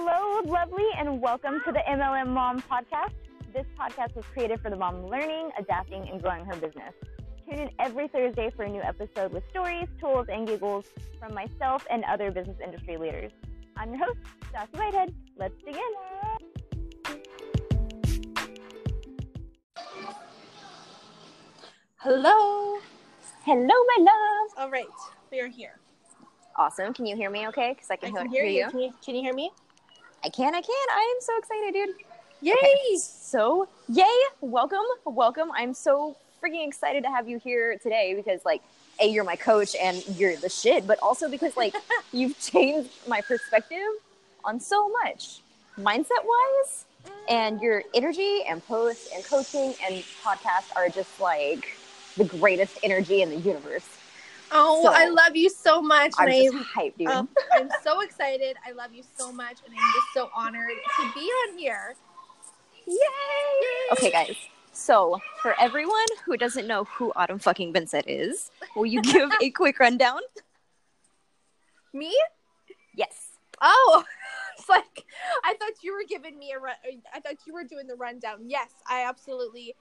Hello, lovely, and welcome to the MLM Mom Podcast. This podcast was created for the mom learning, adapting, and growing her business. Tune in every Thursday for a new episode with stories, tools, and giggles from myself and other business industry leaders. I'm your host, Stassi Whitehead. Let's begin. Hello. Hello, my love. All right, we are here. Awesome. Can you hear me okay? Because I can, I can hear, hear you. you. Can, you. can you hear me? I can, I can. I am so excited, dude. Yay! Okay, So, yay! Welcome, welcome. I'm so freaking excited to have you here today because, like, a you're my coach and you're the shit, but also because like you've changed my perspective on so much, mindset wise, and your energy and posts and coaching and podcast are just like the greatest energy in the universe. Oh, So- I love you so much. I'm and just hyped, dude. Um, I'm so excited. I love you so much, and I'm just so honored to be on here. Yay! Okay, guys. So, for everyone who doesn't know who Autumn fucking Vincent is, will you give a quick rundown? Me? Yes. Oh, it's like I thought you were giving me a run. I thought you were doing the rundown. Yes, I absolutely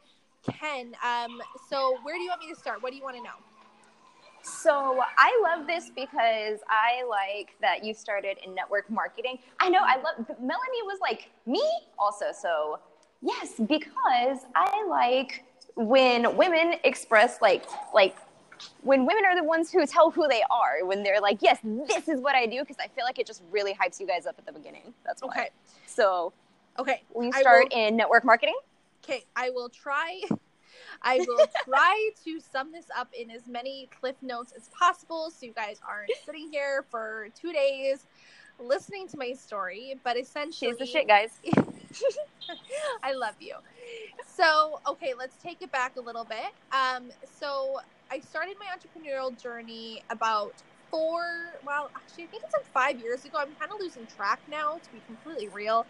can. Um, so where do you want me to start? What do you want to know? So, I love this because I like that you started in network marketing. I know I love Melanie was like me also. So, yes, because I like when women express like like when women are the ones who tell who they are when they're like, "Yes, mm-hmm. this is what I do," because I feel like it just really hypes you guys up at the beginning. That's why. Okay. So, Okay. we start will- in network marketing? Okay, I will try. I will try to sum this up in as many cliff notes as possible, so you guys aren't sitting here for two days listening to my story. But essentially, She's the shit, guys. I love you. So, okay, let's take it back a little bit. Um, so I started my entrepreneurial journey about four, well, actually, I think it's like five years ago. I'm kind of losing track now, to be completely real.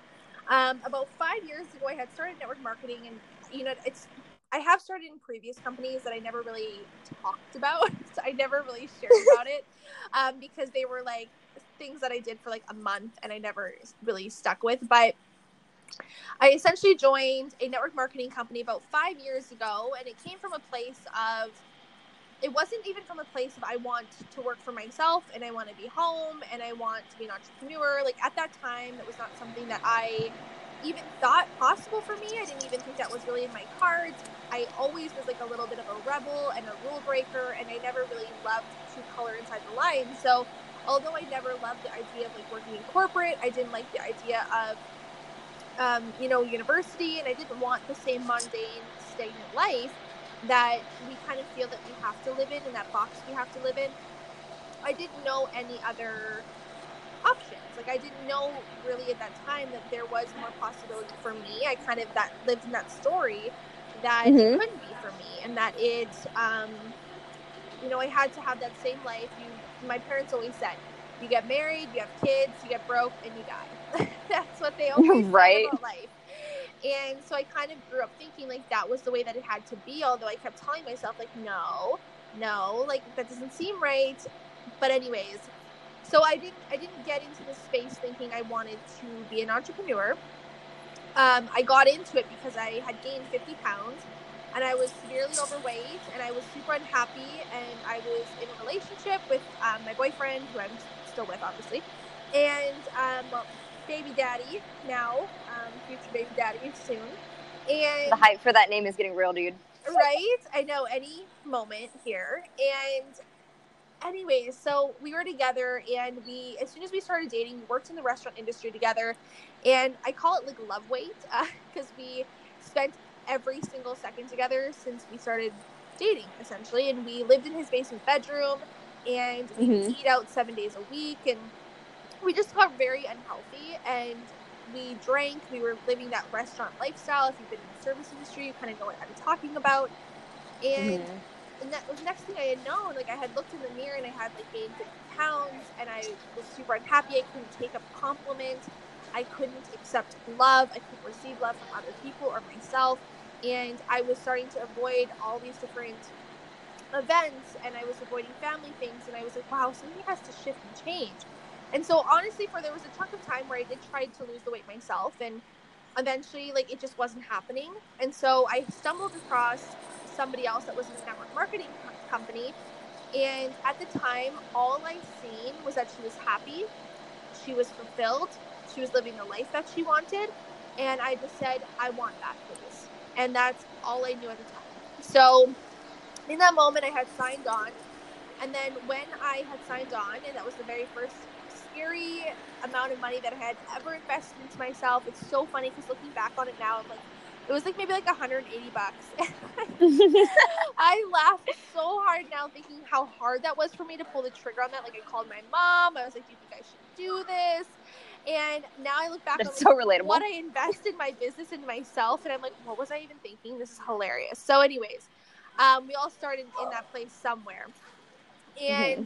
Um, about five years ago, I had started network marketing, and you know, it's I have started in previous companies that I never really talked about. So I never really shared about it um, because they were like things that I did for like a month and I never really stuck with. But I essentially joined a network marketing company about five years ago, and it came from a place of it wasn't even from a place of I want to work for myself and I want to be home and I want to be an entrepreneur. Like at that time, it was not something that I even thought possible for me. I didn't even think that was really in my cards. I always was like a little bit of a rebel and a rule breaker, and I never really loved to color inside the lines. So, although I never loved the idea of like working in corporate, I didn't like the idea of, um, you know, university, and I didn't want the same mundane, stagnant life that we kind of feel that we have to live in, in that box we have to live in. I didn't know any other options. Like I didn't know really at that time that there was more possibility for me. I kind of that lived in that story that Mhm. it couldn't be for me, and that it, um, you know, I had to have that same life. You, my parents always said, you get married, you have kids, you get broke, and you die. That's what they always Right. say about life. And so I kind of grew up thinking like that was the way that it had to be. Although I kept telling myself like, no, no, like that doesn't seem right. But anyways, so I didn't I didn't get into the space thinking I wanted to be an entrepreneur. Um, I got into it because I had gained 50 pounds and I was severely overweight and I was super unhappy and I was in a relationship with um, my boyfriend who I'm still with obviously and um, well, baby daddy now um, future baby daddy soon and The hype for that name is getting real, dude. right? I know any moment here. And anyways, so we were together and we as soon as we started dating, we worked in the restaurant industry together. And I call it like love weight because we spent every single second together since we started dating essentially and we lived in his basement bedroom and we Mhm. eat out 7 days a week and we just got very unhealthy and we drank we were living that restaurant lifestyle if you've been in the service industry you kind of know what i'm talking about and Mhm. And that was the next thing I had known. Like I had looked in the mirror and I had like gained 50 pounds, and I was super unhappy. I couldn't take a compliment. I couldn't accept love. I couldn't receive love from other people or myself, and I was starting to avoid all these different events, and I was avoiding family things, and I was like, wow, something has to shift and change. And so honestly, for there was a chunk of time where I did try to lose the weight myself, and eventually, like it just wasn't happening. And so I stumbled across somebody else that was in a network marketing company, and at the time, all I seen was that she was happy, she was fulfilled, she was living the life that she wanted, and I just said, I want that, please. And that's all I knew at the time. So in that moment, I had signed on. And then when I had signed on, and that was the very first scary amount of money that I had ever invested into myself, it's so funny because looking back on it now, I'm like, it was like maybe like 180 bucks. I laughed so hard now thinking how hard that was for me to pull the trigger on that. Like I called my mom. I was like, "Do you think I should do this?" And now I look back That's on so relatable. what I invested in my business into myself, and I'm like, what was I even thinking? This is hilarious. So, anyways, um, we all started in that place somewhere, and Mm-hmm.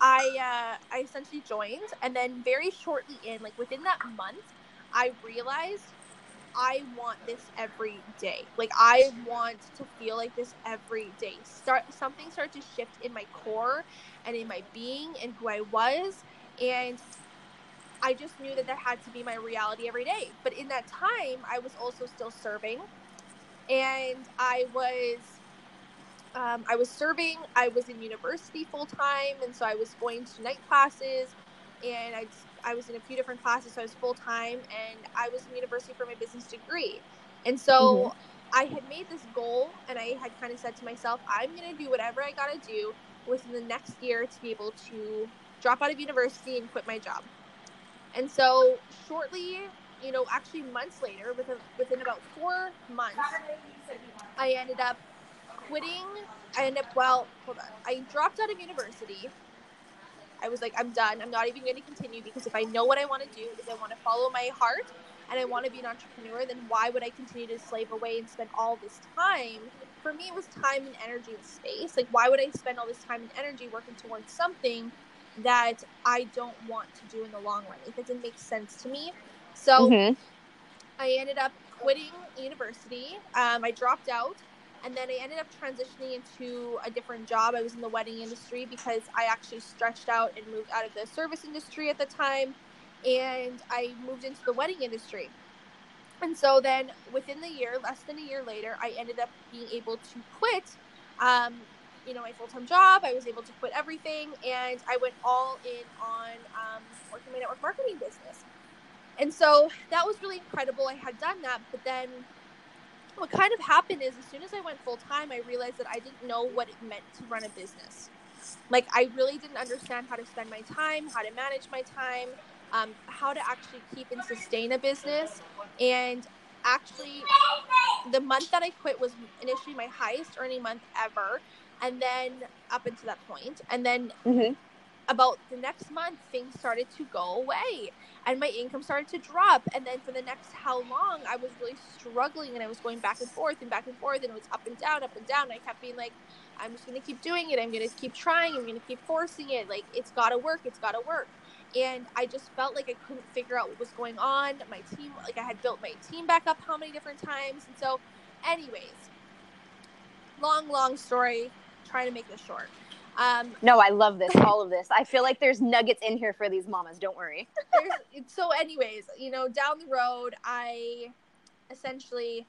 I uh, I essentially joined, and then very shortly in, like within that month, I realized I want this every day. Like I want to feel like this every day. Start something started to shift in my core and in my being and who I was, and I just knew that that had to be my reality every day. But in that time, I was also still serving, and I was um, I was serving. I was in university full time, and so I was going to night classes, and I I was in a few different classes. So I was full time, and I was in university for my business degree, and so. Mm-hmm. I had made this goal and I had kind of said to myself, I'm going to do whatever I got to do within the next year to be able to drop out of university and quit my job. And so, shortly, you know, actually months later, within, within about four months, I ended up quitting. I ended up, well, hold on. I dropped out of university. I was like, I'm done. I'm not even going to continue because if I know what I want to do is I want to follow my heart and I want to be an entrepreneur, then why would I continue to slave away and spend all this time? For me, it was time and energy and space. Like, why would I spend all this time and energy working towards something that I don't want to do in the long run? That didn't make sense to me. So, Mhm. I ended up quitting university. Um, I dropped out, and then I ended up transitioning into a different job. I was in the wedding industry because I actually stretched out and moved out of the service industry at the time, and I moved into the wedding industry. And so then, within the year, less than a year later, I ended up being able to quit. Um, you know, my full time job. I was able to quit everything, and I went all in on um, working my network marketing business. And so that was really incredible. I had done that, but then what kind of happened is as soon as I went full time, I realized that I didn't know what it meant to run a business. Like, I really didn't understand how to spend my time, how to manage my time, um, how to actually keep and sustain a business. And actually, the month that I quit was initially my highest earning month ever. And then up until that point, and then Mhm. About the next month things started to go away and my income started to drop. And then for the next how long i was really struggling and i was going back and forth and back and forth and it was up and down up and down. And i kept being like i'm just to keep doing it. I'm to keep trying. I'm to keep forcing it. Like it's got to work. It's got to work. And i just felt like i couldn't figure out what was going on. My team like i had built my team back up how many different times. And so anyways long long story trying to make this short um, No, I love this, all of this. I feel like there's nuggets in here for these mamas. Don't worry. so anyways you know down the road i essentially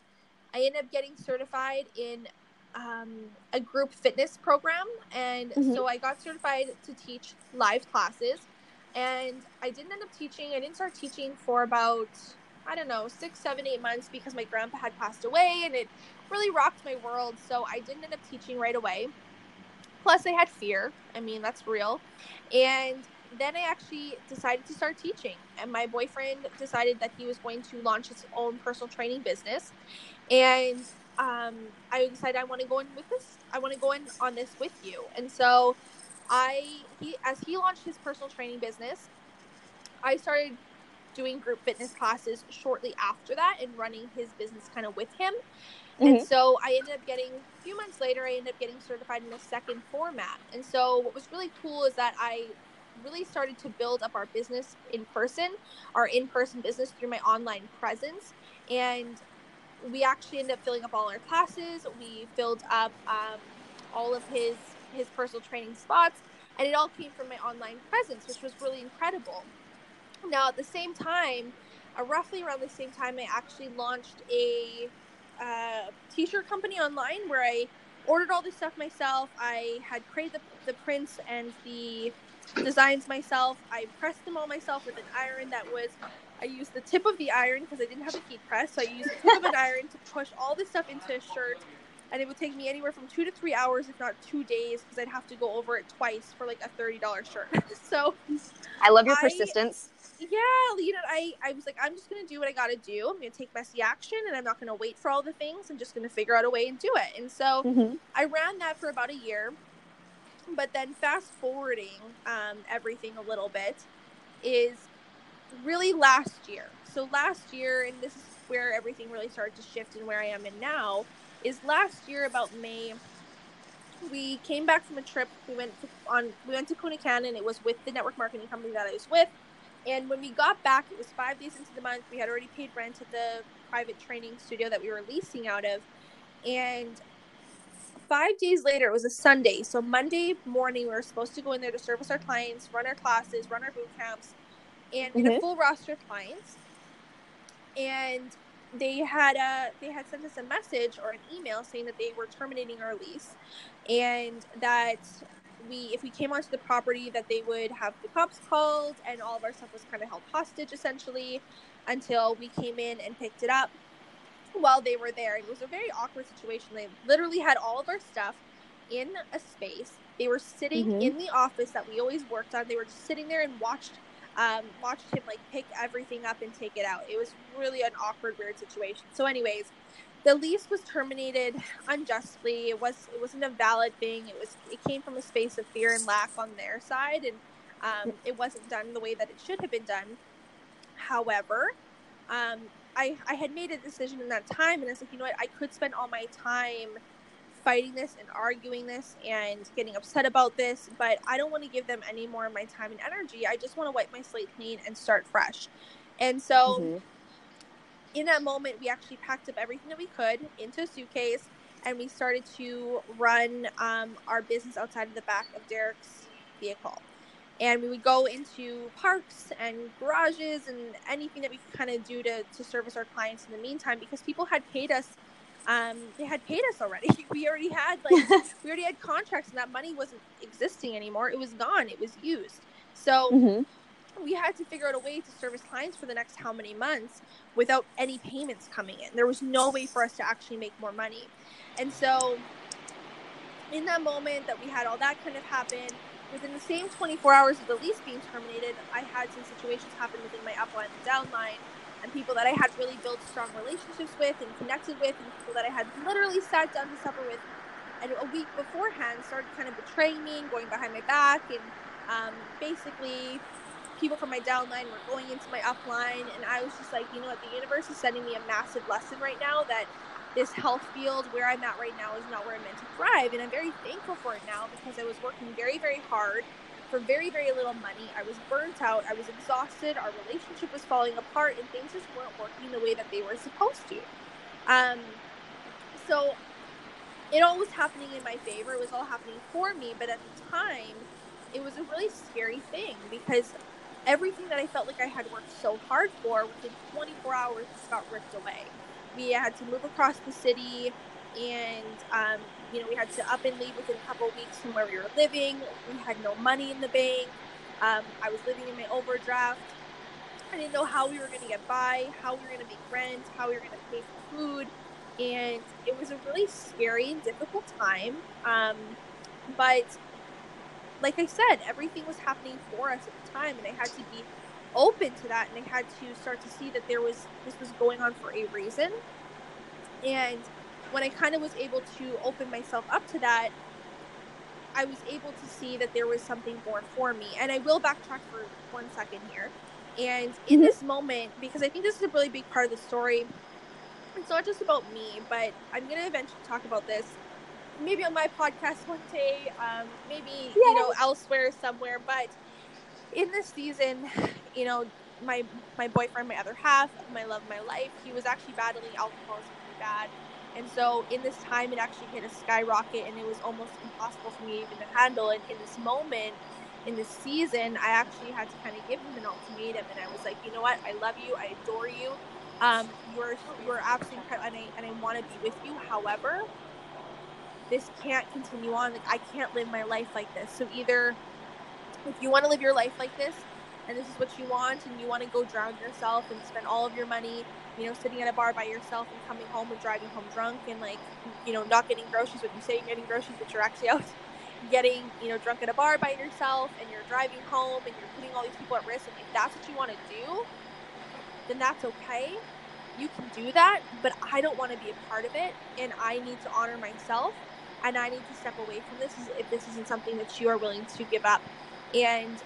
i ended up getting certified in um, a group fitness program and Mhm. so i got certified to teach live classes and i didn't end up teaching i didn't start teaching for about i don't know six seven eight months because my grandpa had passed away and it really rocked my world so i didn't end up teaching right away plus i had fear i mean that's real and then I actually decided to start teaching, and my boyfriend decided that he was going to launch his own personal training business, and um, I decided I want to go in with this. I want to go in on this with you, and so I he as he launched his personal training business, I started doing group fitness classes shortly after that and running his business kind of with him. And Mhm. so I ended up getting a few months later, I ended up getting certified in the second format. And so what was really cool is that I really started to build up our business in person, our in person business through my online presence. And we actually ended up filling up all our classes. We filled up um, all of his his personal training spots, and it all came from my online presence, which was really incredible. Now, at the same time, uh, roughly around the same time, I actually launched a uh, t-shirt company online where I ordered all this stuff myself. I had created the, the prints and the designs myself. I pressed them all myself with an iron that was. I used the tip of the iron because I didn't have a heat press, so I used the tip of an iron to push all this stuff into a shirt. And it would take me anywhere from two to three hours, if not two days, because I'd have to go over it twice for like a thirty dollars shirt. so, I love your persistence yeah, you know, I, I was like, I'm just gonna do what I gotta do. I'm gonna take messy action, and I'm not gonna wait for all the things. I'm just gonna figure out a way and do it. And so mm-hmm. I ran that for about a year. But then fast forwarding um, everything a little bit is really last year. So last year, and this is where everything really started to shift and where I am in now, is last year about May. We came back from a trip. We went to, on we went to Kona and it was with the network marketing company that I was with and when we got back, it was five days into the month. We had already paid rent at the private training studio that we were leasing out of. And five days later, it was a Sunday. So Monday morning, we were supposed to go in there to service our clients, run our classes, run our boot camps, and mm-hmm. a full roster of clients. And they had a they had sent us a message or an email saying that they were terminating our lease and that we if we came onto the property that they would have the cops called and all of our stuff was kind of held hostage essentially until we came in and picked it up while they were there. It was a very awkward situation. They literally had all of our stuff in a space. They were sitting mm-hmm. in the office that we always worked on. They were just sitting there and watched um, watched him like pick everything up and take it out. It was really an awkward, weird situation. So, anyways, the lease was terminated unjustly. It was it wasn't a valid thing. It was it came from a space of fear and lack on their side, and um, it wasn't done the way that it should have been done. However, um, I I had made a decision in that time, and I was like, you know what, I could spend all my time fighting this and arguing this and getting upset about this, but I don't want to give them any more of my time and energy. I just want to wipe my slate clean and start fresh. And so. Mm-hmm in that moment, we actually packed up everything that we could into a suitcase and we started to run um, our business outside of the back of Derek's vehicle. And we would go into parks and garages and anything that we could kind of do to, to service our clients in the meantime because people had paid us. Um, they had paid us already. We already had like we already had contracts, and that money wasn't existing anymore. It was gone. It was used. So mm-hmm we had to figure out a way to service clients for the next how many months without any payments coming in. There was no way for us to actually make more money. And so, in that moment that we had all that kind of happen, within the same 24 hours of the lease being terminated, I had some situations happen within my upline and downline, and people that I had really built strong relationships with and connected with, and people that I had literally sat down to supper with, and a week beforehand started kind of betraying me and going behind my back and um, basically people from my downline were going into my upline, and I was just like, you know what, the universe is sending me a massive lesson right now that this health field where I'm at right now is not where I'm meant to thrive. And I'm very thankful for it now because I was working very, very hard for very, very little money. I was burnt out. I was exhausted. Our relationship was falling apart, and things just weren't working the way that they were supposed to. Um, so it all was happening in my favor. It was all happening for me. But at the time, it was a really scary thing because everything that I felt like I had worked so hard for within 24 hours just got ripped away. We had to move across the city, and um, you know we had to up and leave within a couple weeks from where we were living. We had no money in the bank. Um, I was living in my overdraft. I didn't know how we were going to get by, how we were going to make rent, how we were going to pay for food, and it was a really scary and difficult time. Um, but like I said, everything was happening for us at the time, and I had to be open to that, and I had to start to see that there was this was going on for a reason. And when I kind of was able to open myself up to that, I was able to see that there was something more for me. And I will backtrack for one second here. And in mm-hmm. this moment, because I think this is a really big part of the story, it's not just about me, but I'm going to eventually talk about this maybe on my podcast one day, um, maybe yes. you know elsewhere somewhere. But in this season, you know, my my boyfriend, my other half, my love, my life, he was actually battling alcoholism really bad, And so in this time, it actually hit a skyrocket, and it was almost impossible for me even to handle. And in this moment, in this season, I actually had to kind of give him an ultimatum, and I was like, you know what? I love you. I adore you. Um, you're you're absolutely incredible, and I and I want to be with you. However, this can't continue on. Like I can't live my life like this. So either if you want to live your life like this, and this is what you want, and you want to go drown yourself and spend all of your money, you know, sitting at a bar by yourself and coming home and driving home drunk and like, you know, not getting groceries but you say you're getting groceries, but you're actually out getting, you know, drunk at a bar by yourself and you're driving home and you're putting all these people at risk. And if that's what you want to do, then that's okay. You can do that, but I don't want to be a part of it, and I need to honor myself, and I need to step away from this if this isn't something that you are willing to give up. And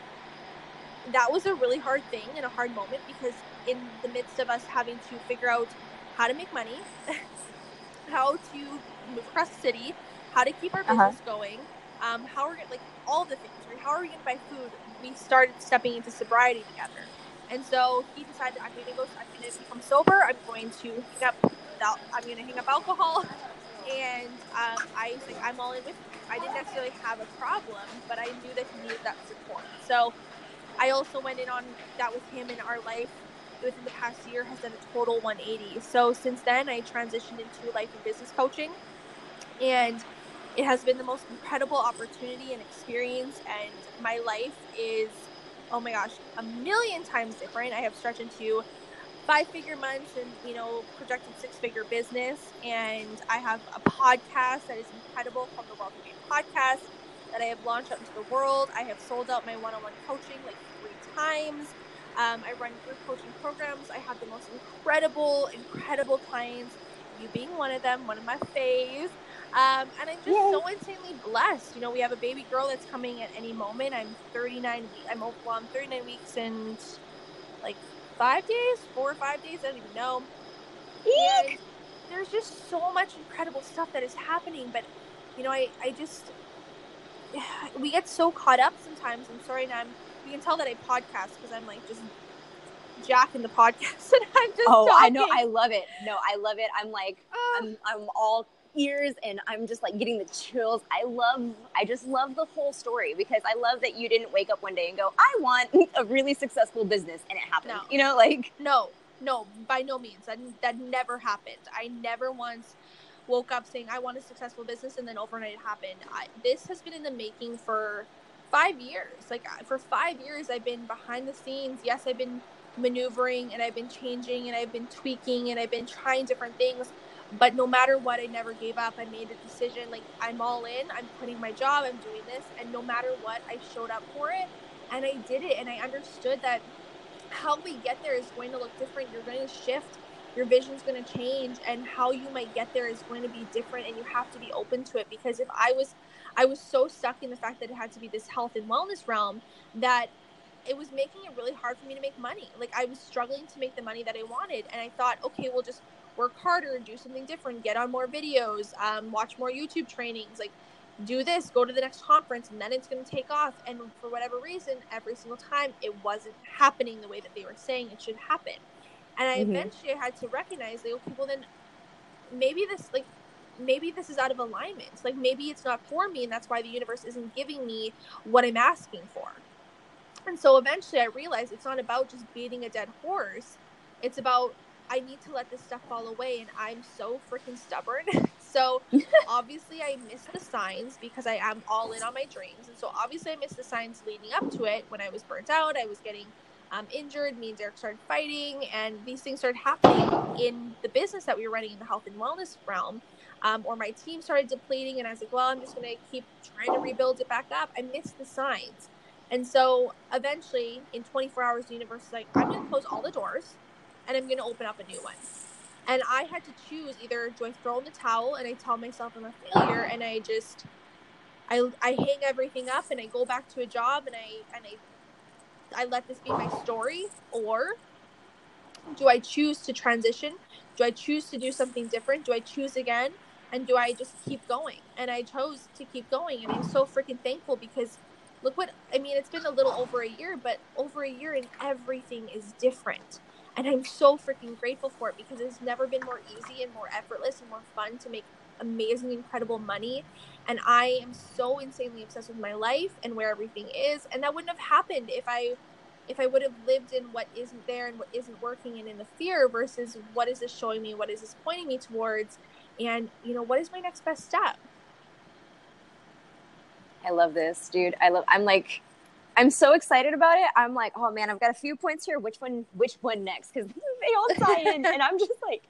that was a really hard thing and a hard moment because in the midst of us having to figure out how to make money, how to move across the city, how to keep our uh-huh. business uh-huh. going, um, how we're like all the things, right? How are we going to buy food? We started stepping into sobriety together. And so he decided I'm going to go. I'm going to become sober. I'm going to hang up. I'm going to hang up alcohol. And um, I was like, I'm all in with. You. I didn't necessarily have a problem, but I knew that he needed that support. So I also went in on that with him in our life within the past year has done a total 180. So since then, I transitioned into life and business coaching, and it has been the most incredible opportunity and experience. And my life is, oh my gosh, a million times different. I have stretched into five figure months and you know projected six figure business and i have a podcast that is incredible called the wealthy babe podcast that i have launched out into the world. I have sold out my one-on-one coaching like three times. Um, i run group coaching programs. I have the most incredible incredible clients you being one of them one of my faves. Um, and i'm just Yay. so insanely blessed. You know we have a baby girl that's coming at any moment. I'm 39 i'm well i'm 39 weeks and like five days, four or five days, I don't even know. There's just so much incredible stuff that is happening, but you know, I, I just we get so caught up sometimes. I'm sorry, now I'm you can tell that I podcast because I'm like just jacking the podcast and I'm just Oh, talking. I know, I love it. No, I love it. I'm like uh, I'm I'm all ears and I'm just like getting the chills. I love, I just love the whole story because I love that you didn't wake up one day and go, I want a really successful business and it happened. No. You know, like. No, no, by no means. That, that never happened. I never once woke up saying, I want a successful business and then overnight it happened. I, this has been in the making for five years. Like for five years, I've been behind the scenes. Yes, I've been maneuvering and I've been changing and I've been tweaking and I've been trying different things. But no matter what i never gave up. I made a decision like i'm all in. I'm quitting my job. I'm doing this. And no matter what i showed up for it and i did it. And i understood that how we get there is going to look different. You're going to shift your vision's going to change and how you might get there is going to be different and you have to be open to it because if i was i was so stuck in the fact that it had to be this health and wellness realm that it was making it really hard for me to make money like i was struggling to make the money that i wanted and i thought okay we'll just work harder, and do something different, get on more videos, um, watch more YouTube trainings, like do this, go to the next conference, and then it's going to take off. And for whatever reason, every single time it wasn't happening the way that they were saying it should happen. And I mm-hmm. eventually had to recognize, like, okay, well, then maybe this, like, maybe this is out of alignment. Like, maybe it's not for me, and that's why the universe isn't giving me what I'm asking for. And so eventually I realized it's not about just beating a dead horse. It's about I need to let this stuff fall away and I'm so freaking stubborn. so obviously I missed the signs because I am all in on my dreams. And so obviously I missed the signs leading up to it when I was burnt out, I was getting um, injured, me and Derek started fighting and these things started happening in the business that we were running in the health and wellness realm. Um, or my team started depleting and I was like, well, I'm just going to keep trying to rebuild it back up. I missed the signs. And so eventually in 24 hours, the universe is like, I'm going to close all the doors and I'm going to open up a new one. And I had to choose either do I throw in the towel and I tell myself I'm a failure and I just I, I hang everything up and I go back to a job and I and I I let this be my story or do I choose to transition? Do I choose to do something different? Do I choose again? And do I just keep going? And I chose to keep going and I'm so freaking thankful because look what I mean it's been a little over a year, but over a year and everything is different And I'm so freaking grateful for it because it's never been more easy and more effortless and more fun to make amazing, incredible money. And I am so insanely obsessed with my life and where everything is. And that wouldn't have happened if I if I would have lived in what isn't there and what isn't working and in the fear versus what is this showing me, what is this pointing me towards, and you know, what is my next best step? I love this, dude. I love I'm like I'm so excited about it. I'm like, oh man, I've got a few points here. Which one which one next? Because they all tie in and I'm just like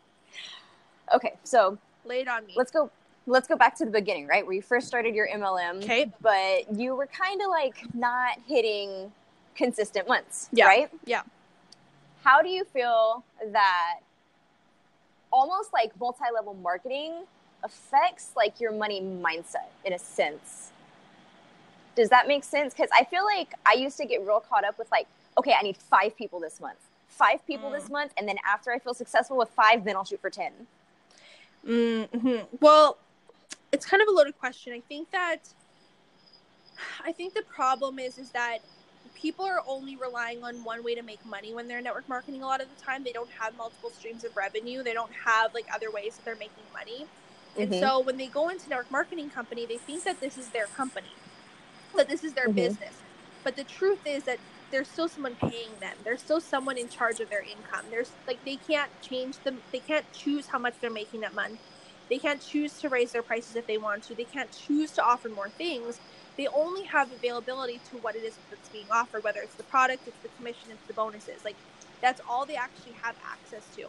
Okay, so lay it on me. Let's go let's go back to the beginning, right? Where you first started your MLM. Okay. But you were kind of like not hitting consistent months, yeah. right? Yeah. How do you feel that almost like multi-level marketing affects like your money mindset in a sense? Does that make sense? Because I feel like I used to get real caught up with like, okay, I need five people this month, five people mm. this month, and then after I feel successful with five, then I'll shoot for ten. Mm-hmm. Well, it's kind of a loaded question. I think that I think the problem is is that people are only relying on one way to make money when they're network marketing a lot of the time. They don't have multiple streams of revenue. They don't have like other ways that they're making money. Mm-hmm. And so when they go into network marketing company, they think that this is their company, that this is their mm-hmm. business. But the truth is that there's still someone paying them. There's still someone in charge of their income. There's like they can't change them. They can't choose how much they're making that month. They can't choose to raise their prices if they want to. They can't choose to offer more things they only have availability to what it is that's being offered, whether it's the product, it's the commission, it's the bonuses. Like that's all they actually have access to.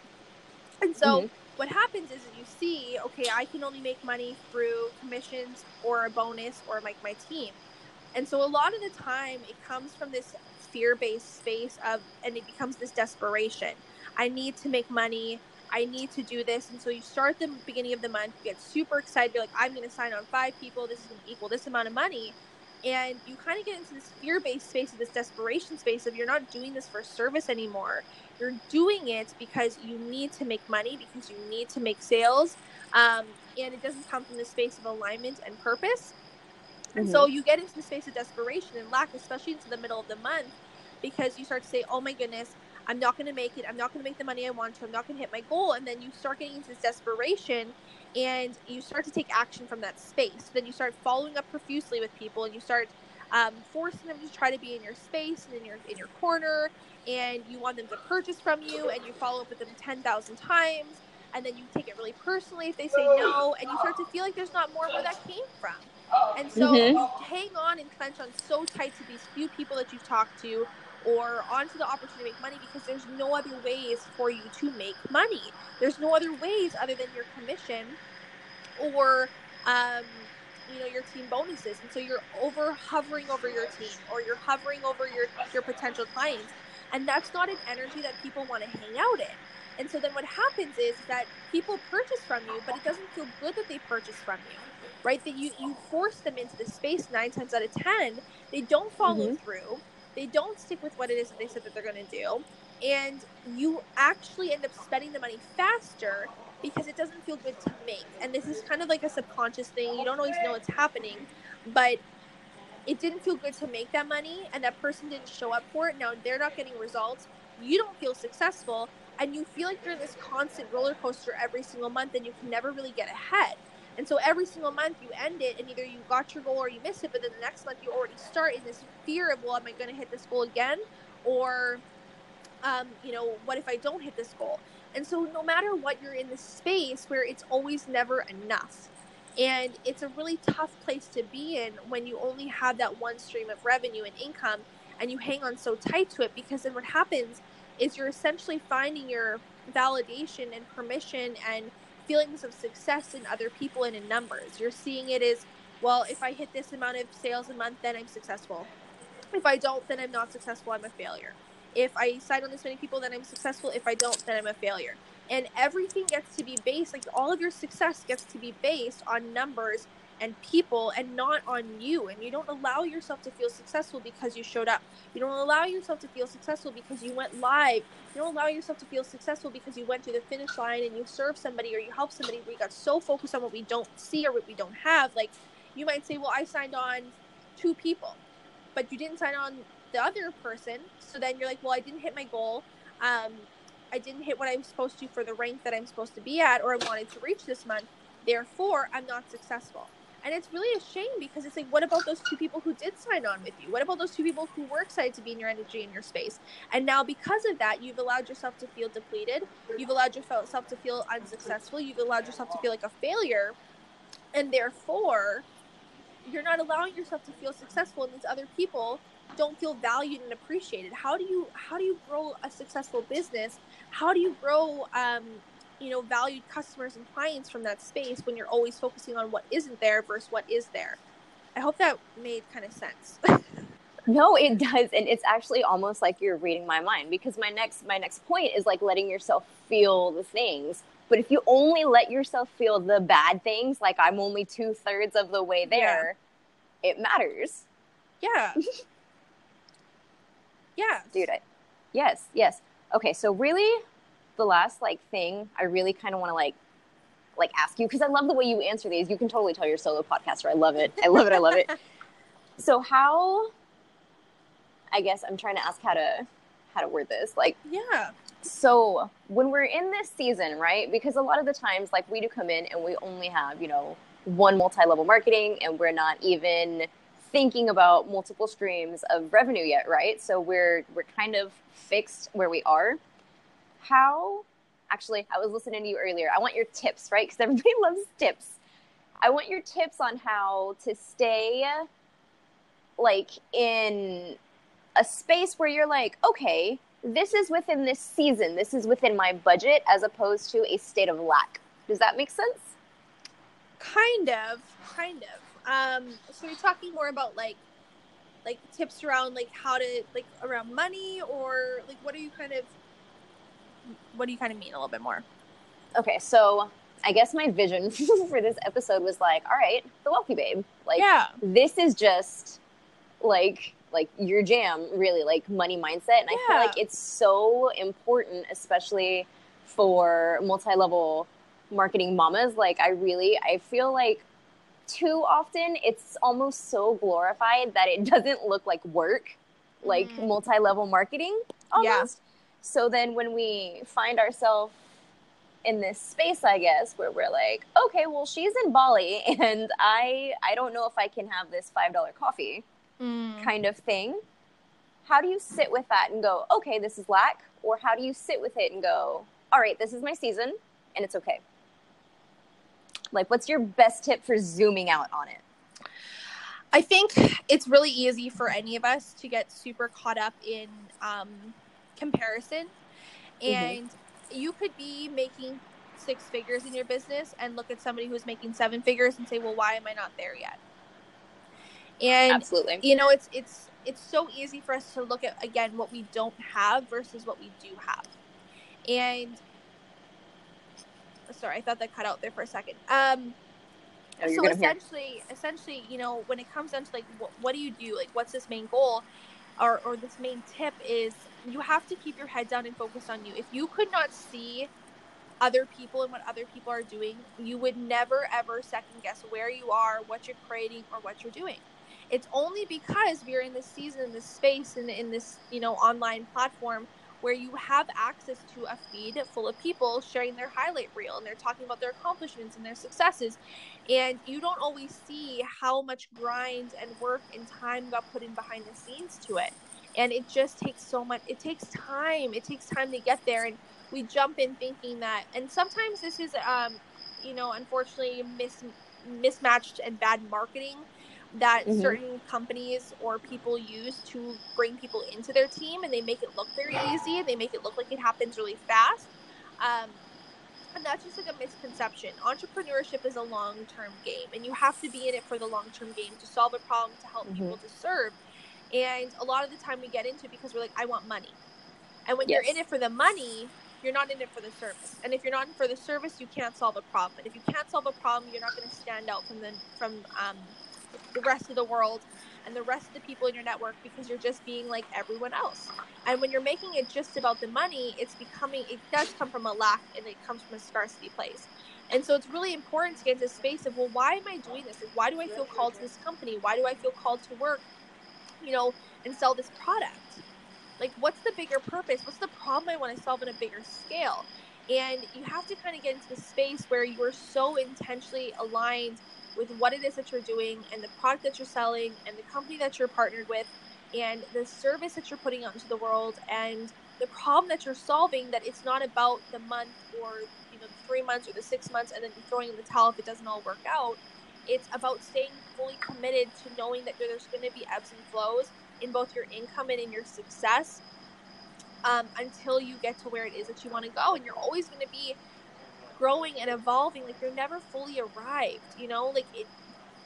And so mm-hmm. what happens is you see, okay, I can only make money through commissions or a bonus or like my team. And so a lot of the time it comes from this fear-based space of and it becomes this desperation. I need to make money. I need to do this. And so you start the beginning of the month, you get super excited. You're like, I'm going to sign on five people. This is going to equal this amount of money. And you kind of get into this fear based space of this desperation space of you're not doing this for service anymore. You're doing it because you need to make money, because you need to make sales. Um, and it doesn't come from the space of alignment and purpose. And mm-hmm. so you get into the space of desperation and lack, especially into the middle of the month, because you start to say, oh my goodness, I'm not going to make it. I'm not going to make the money I want to. I'm not going to hit my goal. And then you start getting into this desperation and you start to take action from that space. Then you start following up profusely with people and you start um, forcing them to try to be in your space and in your in your corner and you want them to purchase from you and you follow up with them 10,000 times and then you take it really personally if they say no and you start to feel like there's not more where that came from. And so mm-hmm. you hang on and clench on so tight to these few people that you've talked to or onto the opportunity to make money because there's no other ways for you to make money. There's no other ways other than your commission or um, you know your team bonuses, and so you're over hovering over your team or you're hovering over your your potential clients, and that's not an energy that people want to hang out in. And so then what happens is that people purchase from you, but it doesn't feel good that they purchase from you, right? That you you force them into the space nine times out of ten, they don't follow mm-hmm. through they don't stick with what it is that they said that they're going to do. And you actually end up spending the money faster because it doesn't feel good to make. And this is kind of like a subconscious thing. You don't always know what's happening. But it didn't feel good to make that money and that person didn't show up for it. Now they're not getting results. You don't feel successful and you feel like you're in this constant roller coaster every single month and you can never really get ahead and so every single month you end it and either you got your goal or you miss it, but then the next month you already start in this fear of, well, am I going to hit this goal again? Or, um, you know, what if I don't hit this goal? And so no matter what, you're in this space where it's always never enough. And it's a really tough place to be in when you only have that one stream of revenue and income and you hang on so tight to it because then what happens is you're essentially finding your validation and permission and feelings of success in other people and in numbers. You're seeing it as, well, if I hit this amount of sales a month, then I'm successful. If I don't, then I'm not successful. I'm a failure. If I sign on this many people, then I'm successful. If I don't, then I'm a failure. And everything gets to be based, like all of your success gets to be based on numbers and people and not on you. And you don't allow yourself to feel successful because you showed up. You don't allow yourself to feel successful because you went live. You don't allow yourself to feel successful because you went to the finish line and you served somebody or you helped somebody. We got so focused on what we don't see or what we don't have. Like you might say, well, I signed on two people, but you didn't sign on the other person. So then you're like, well, I didn't hit my goal. Um, I didn't hit what I'm supposed to for the rank that I'm supposed to be at, or I wanted to reach this month. Therefore, I'm not successful. And it's really a shame because it's like, what about those two people who did sign on with you? What about those two people who were excited to be in your energy in your space? And now, because of that, you've allowed yourself to feel depleted. You've allowed yourself to feel unsuccessful. You've allowed yourself to feel like a failure. And therefore, you're not allowing yourself to feel successful. And these other people don't feel valued and appreciated. How do you how do you grow a successful business? How do you grow um, you know valued customers and clients from that space when you're always focusing on what isn't there versus what is there. I hope that made kind of sense. No it does and it's actually almost like you're reading my mind because my next my next point is like letting yourself feel the things. But if you only let yourself feel the bad things like i'm only two-thirds of the way there yeah. it matters. Yeah. Yeah dude I, yes yes. Okay so really the last like thing I really kind of want to like like ask you because I love the way you answer these. You can totally tell you're a solo podcaster. I love it. I love it. I love it. so how I guess I'm trying to ask how to how to word this. Like Yeah. So when we're in this season, right? Because a lot of the times like we do come in and we only have, you know, one multi-level marketing and we're not even thinking about multiple streams of revenue yet, right? So we're we're kind of fixed where we are how actually i was listening to you earlier. I want your tips right? Because everybody loves tips. I want your tips on how to stay like in a space where you're like okay this is within this season. This is within my budget as opposed to a state of lack. Does that make sense? Kind of kind of. Um so you're talking more about like like tips around like how to like around money or like what are you kind of what do you kind of mean a little bit more? Okay, so I guess my vision for this episode was like, all right, the wealthy babe. Like, yeah. this is just like like your jam, really, like money mindset. And yeah. I feel like it's so important, especially for multi-level marketing mamas. Like, I really, I feel like too often it's almost so glorified that it doesn't look like work, like mm. multi-level marketing. Almost. So then when we find ourselves in this space, I guess, where we're like, okay, well, she's in Bali and I I don't know if I can have this $5 coffee mm. kind of thing. How do you sit with that and go, okay, this is lack? Or how do you sit with it and go, all right, this is my season and it's okay? Like, what's your best tip for zooming out on it? I think it's really easy for any of us to get super caught up in um, comparison mm-hmm. and mm-hmm. you could be making six figures in your business and look at somebody who's making seven figures and say well why am i not there yet and absolutely you know it's it's it's so easy for us to look at again what we don't have versus what we do have and sorry i thought that cut out there for a second um oh, so essentially hear. essentially you know when it comes down to like what, what do you do like what's this main goal or, or this main tip is you have to keep your head down and focus on you. If you could not see other people and what other people are doing, you would never ever second guess where you are, what you're creating, or what you're doing. It's only because we're in this season, this space, and in this you know online platform where you have access to a feed full of people sharing their highlight reel and they're talking about their accomplishments and their successes. And you don't always see how much grind and work and time got put in behind the scenes to it. And it just takes so much, it takes time. It takes time to get there. And we jump in thinking that, and sometimes this is, um, you know, unfortunately mis- mismatched and bad marketing that mm-hmm. certain companies or people use to bring people into their team and they make it look very easy they make it look like it happens really fast um, and that's just like a misconception entrepreneurship is a long-term game and you have to be in it for the long-term game to solve a problem to help mm-hmm. people to serve and a lot of the time we get into because we're like i want money and when yes. you're in it for the money you're not in it for the service and if you're not in for the service you can't solve a problem and if you can't solve a problem you're not going to stand out from the from um, the rest of the world and the rest of the people in your network because you're just being like everyone else. And when you're making it just about the money, it's becoming, it does come from a lack and it comes from a scarcity place. And so it's really important to get into space of, well, why am I doing this? Like, why do I feel called to this company? Why do I feel called to work, you know, and sell this product? Like, what's the bigger purpose? What's the problem I want to solve on a bigger scale? And you have to kind of get into the space where you are so intentionally aligned with what it is that you're doing and the product that you're selling and the company that you're partnered with and the service that you're putting out into the world and the problem that you're solving that it's not about the month or you know the three months or the six months and then throwing in the towel if it doesn't all work out it's about staying fully committed to knowing that there's going to be ebbs and flows in both your income and in your success um, until you get to where it is that you want to go. And you're always going to be growing and evolving like you're never fully arrived you know? Like it,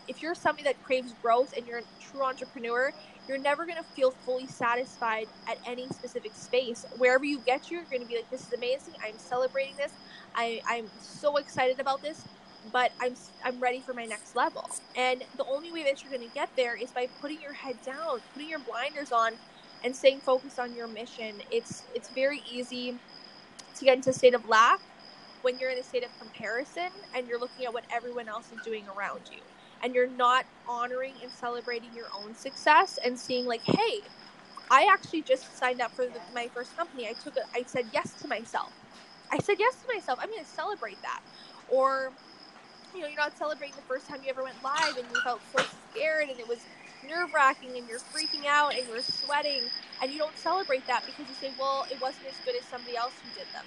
if you're somebody that craves growth and you're a true entrepreneur you're never going to feel fully satisfied at any specific space. Wherever you get to you're going to be like this is amazing. I'm celebrating this. I, i'm so excited about this but i'm i'm ready for my next level. And the only way that you're going to get there is by putting your head down putting your blinders on and staying focused on your mission. It's it's very easy to get into a state of lack when you're in a state of comparison and you're looking at what everyone else is doing around you. And you're not honoring and celebrating your own success and seeing like hey i actually just signed up for the, my first company. I took a, i said yes to myself. I said yes to myself. I'm going to celebrate that. Or you know you're not celebrating the first time you ever went live and you felt so scared and it was nerve wracking and you're freaking out and you're sweating and you don't celebrate that because you say well it wasn't as good as somebody else who did them.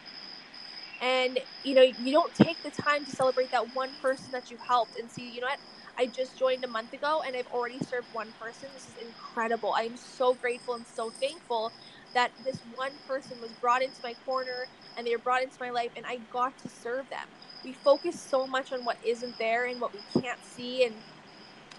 And you know you don't take the time to celebrate that one person that you helped and see you know what? I just joined a month ago and i've already served one person. This is incredible. I'm so grateful and so thankful that this one person was brought into my corner and they were brought into my life and i got to serve them we focus so much on what isn't there and what we can't see and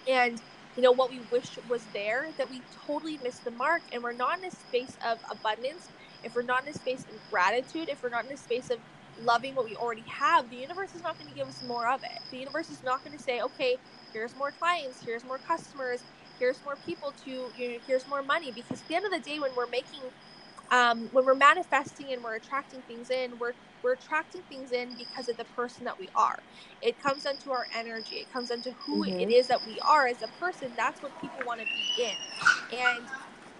and you know what we wish was there that we totally miss the mark and we're not in a space of abundance if we're not in a space of gratitude if we're not in a space of loving what we already have, the universe is not going to give us more of it. The universe is not going to say, okay, here's more clients, here's more customers, here's more people to, you know, here's more money. Because at the end of the day, when we're making, um, when we're manifesting and we're attracting things in, we're we're attracting things in because of the person that we are. It comes into our energy. It comes into who mm-hmm. it is that we are as a person. That's what people want to be in. And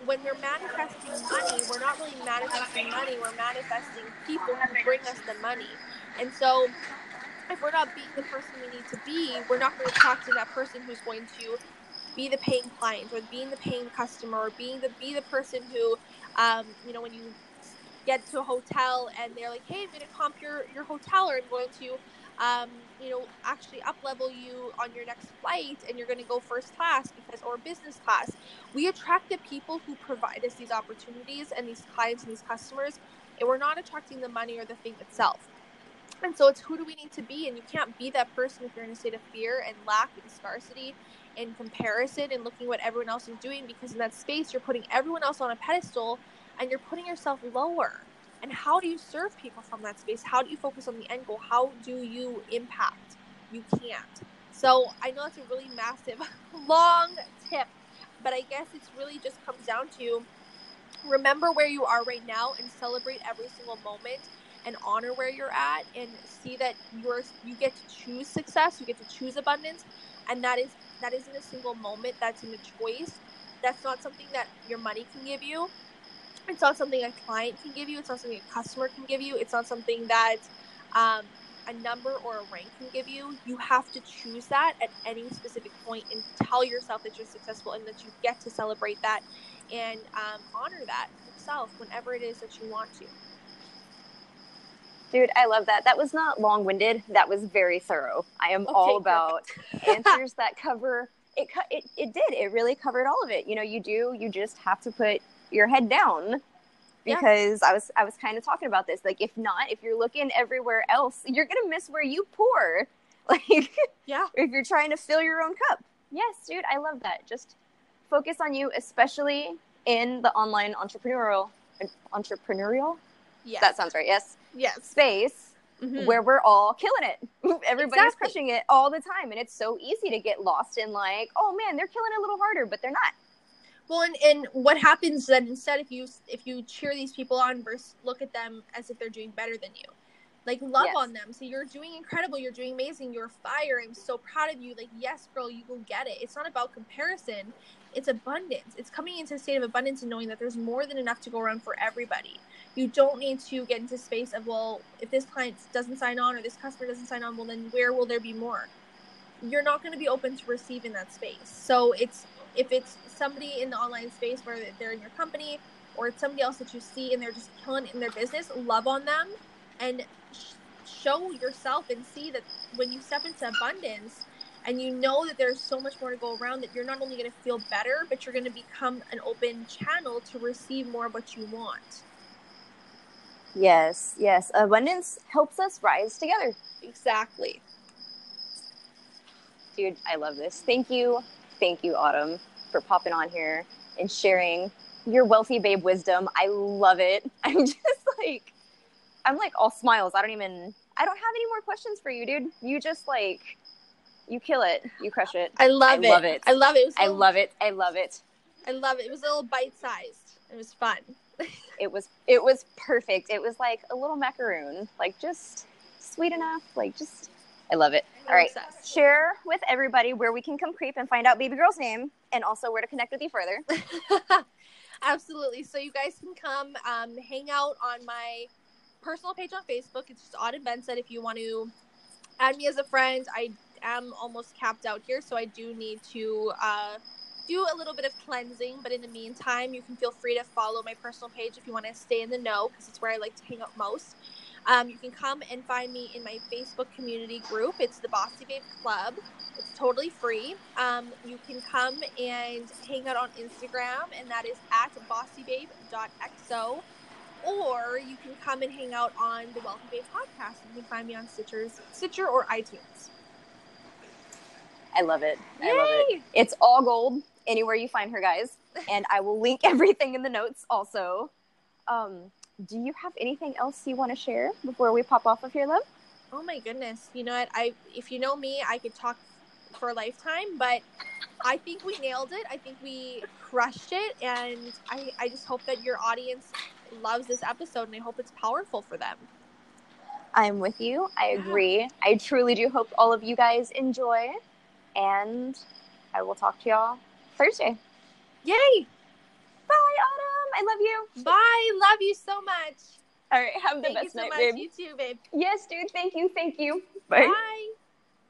when we're manifesting money, we're not really manifesting money, we're manifesting people who bring us the money. And so if we're not being the person we need to be, we're not going to talk to that person who's going to be the paying client or being the paying customer or being the be the person who um, you know when you get to a hotel and they're like hey i'm going to comp your, your hotel or i'm going to um, you know, actually up level you on your next flight and you're going to go first class because or business class. We attract the people who provide us these opportunities and these clients and these customers, and we're not attracting the money or the thing itself. And so it's who do we need to be? And you can't be that person if you're in a state of fear and lack and scarcity and comparison and looking what everyone else is doing because in that space you're putting everyone else on a pedestal and you're putting yourself lower. And how do you serve people from that space? How do you focus on the end goal? How do you impact? You can't. So i know it's a really massive long tip but i guess it's really just comes down to remember where you are right now and celebrate every single moment and honor where you're at and see that you're you get to choose success you get to choose abundance and that is that isn't a single moment that's in a choice. That's not something that your money can give you it's not something a client can give you. It's not something a customer can give you. It's not something that um, a number or a rank can give you. You have to choose that at any specific point and tell yourself that you're successful and that you get to celebrate that and um, honor that yourself whenever it is that you want to. Dude, I love that. That was not long winded. That was very thorough. I am okay, all about answers that cover it, it. It did. It really covered all of it. You know, you do. You just have to put your head down because yeah. I was I was kind of talking about this. Like if not, if you're looking everywhere else, you're gonna miss where you pour. Like yeah, if you're trying to fill your own cup. Yes, dude, I love that. Just focus on you, especially in the online entrepreneurial entrepreneurial. Yes. That sounds right. Yes. Yes. Space mm-hmm. where we're all killing it. Everybody's exactly. crushing it all the time, and it's so easy to get lost in like, oh man, they're killing it a little harder, but they're not. Well, and, and what happens then instead if you if you cheer these people on versus look at them as if they're doing better than you, like love yes. on them. So you're doing incredible. You're doing amazing. You're fire. I'm so proud of you. Like yes, girl, you will get it. It's not about comparison. it's abundance. It's coming into a state of abundance and knowing that there's more than enough to go around for everybody. You don't need to get into space of well, if this client doesn't sign on or this customer doesn't sign on, well then where will there be more? You're not going to be open to receive in that space. So it's if it's somebody in the online space where they're in your company or it's somebody else that you see and they're just killing it in their business, love on them and show yourself and see that when you step into abundance and you know that there's so much more to go around that you're not only going to feel better but you're going to become an open channel to receive more of what you want. Yes yes. Abundance helps us rise together. Exactly. Dude i love this. Thank you thank you autumn for popping on here and sharing your wealthy babe wisdom i love it i'm just like i'm like all smiles i don't even I don't have any more questions for you, dude. You just like you kill it. You crush it. I love I it. Love it. I love it. it I love it. I love it. I love it. It was a little bite sized. It was fun. it was it was perfect. It was like a little macaroon. Like just sweet enough. Like just I love it. All right. Obsessed. Share with everybody where we can come creep and find out baby girl's name and also where to connect with you further. Absolutely. So you guys can come um, hang out on my personal page on Facebook. It's just Autumn Benson. If you want to add me as a friend, I am almost capped out here, so I do need to uh, do a little bit of cleansing. But in the meantime, you can feel free to follow my personal page if you want to stay in the know, because it's where I like to hang out most. Um, you can come and find me in my Facebook community group. It's the Bossy Babe Club. It's totally free. Um, you can come and hang out on Instagram, and that is at bossybabe.xo or you can come and hang out on the Wealthy Babe podcast. You can find me on Stitcher's, Stitcher or iTunes. I love it. Yay! I love it. It's all gold anywhere you find her, guys. And I will link everything in the notes also. Um, do you have anything else you want to share before we pop off of here, love? Oh my goodness. You know what? I if you know me, I could talk for a lifetime, but I think we nailed it. I think we crushed it and I, I just hope that your audience loves this episode and I hope it's powerful for them. I'm with you. I agree. I truly do hope all of you guys enjoy. And I will talk to y'all Thursday. Yay! Bye, Autumn. I love you. Bye. Love you so much. All right. Have the thank best you so night, much. babe. You too, babe. Yes, dude. Thank you. Thank you. Bye. Bye.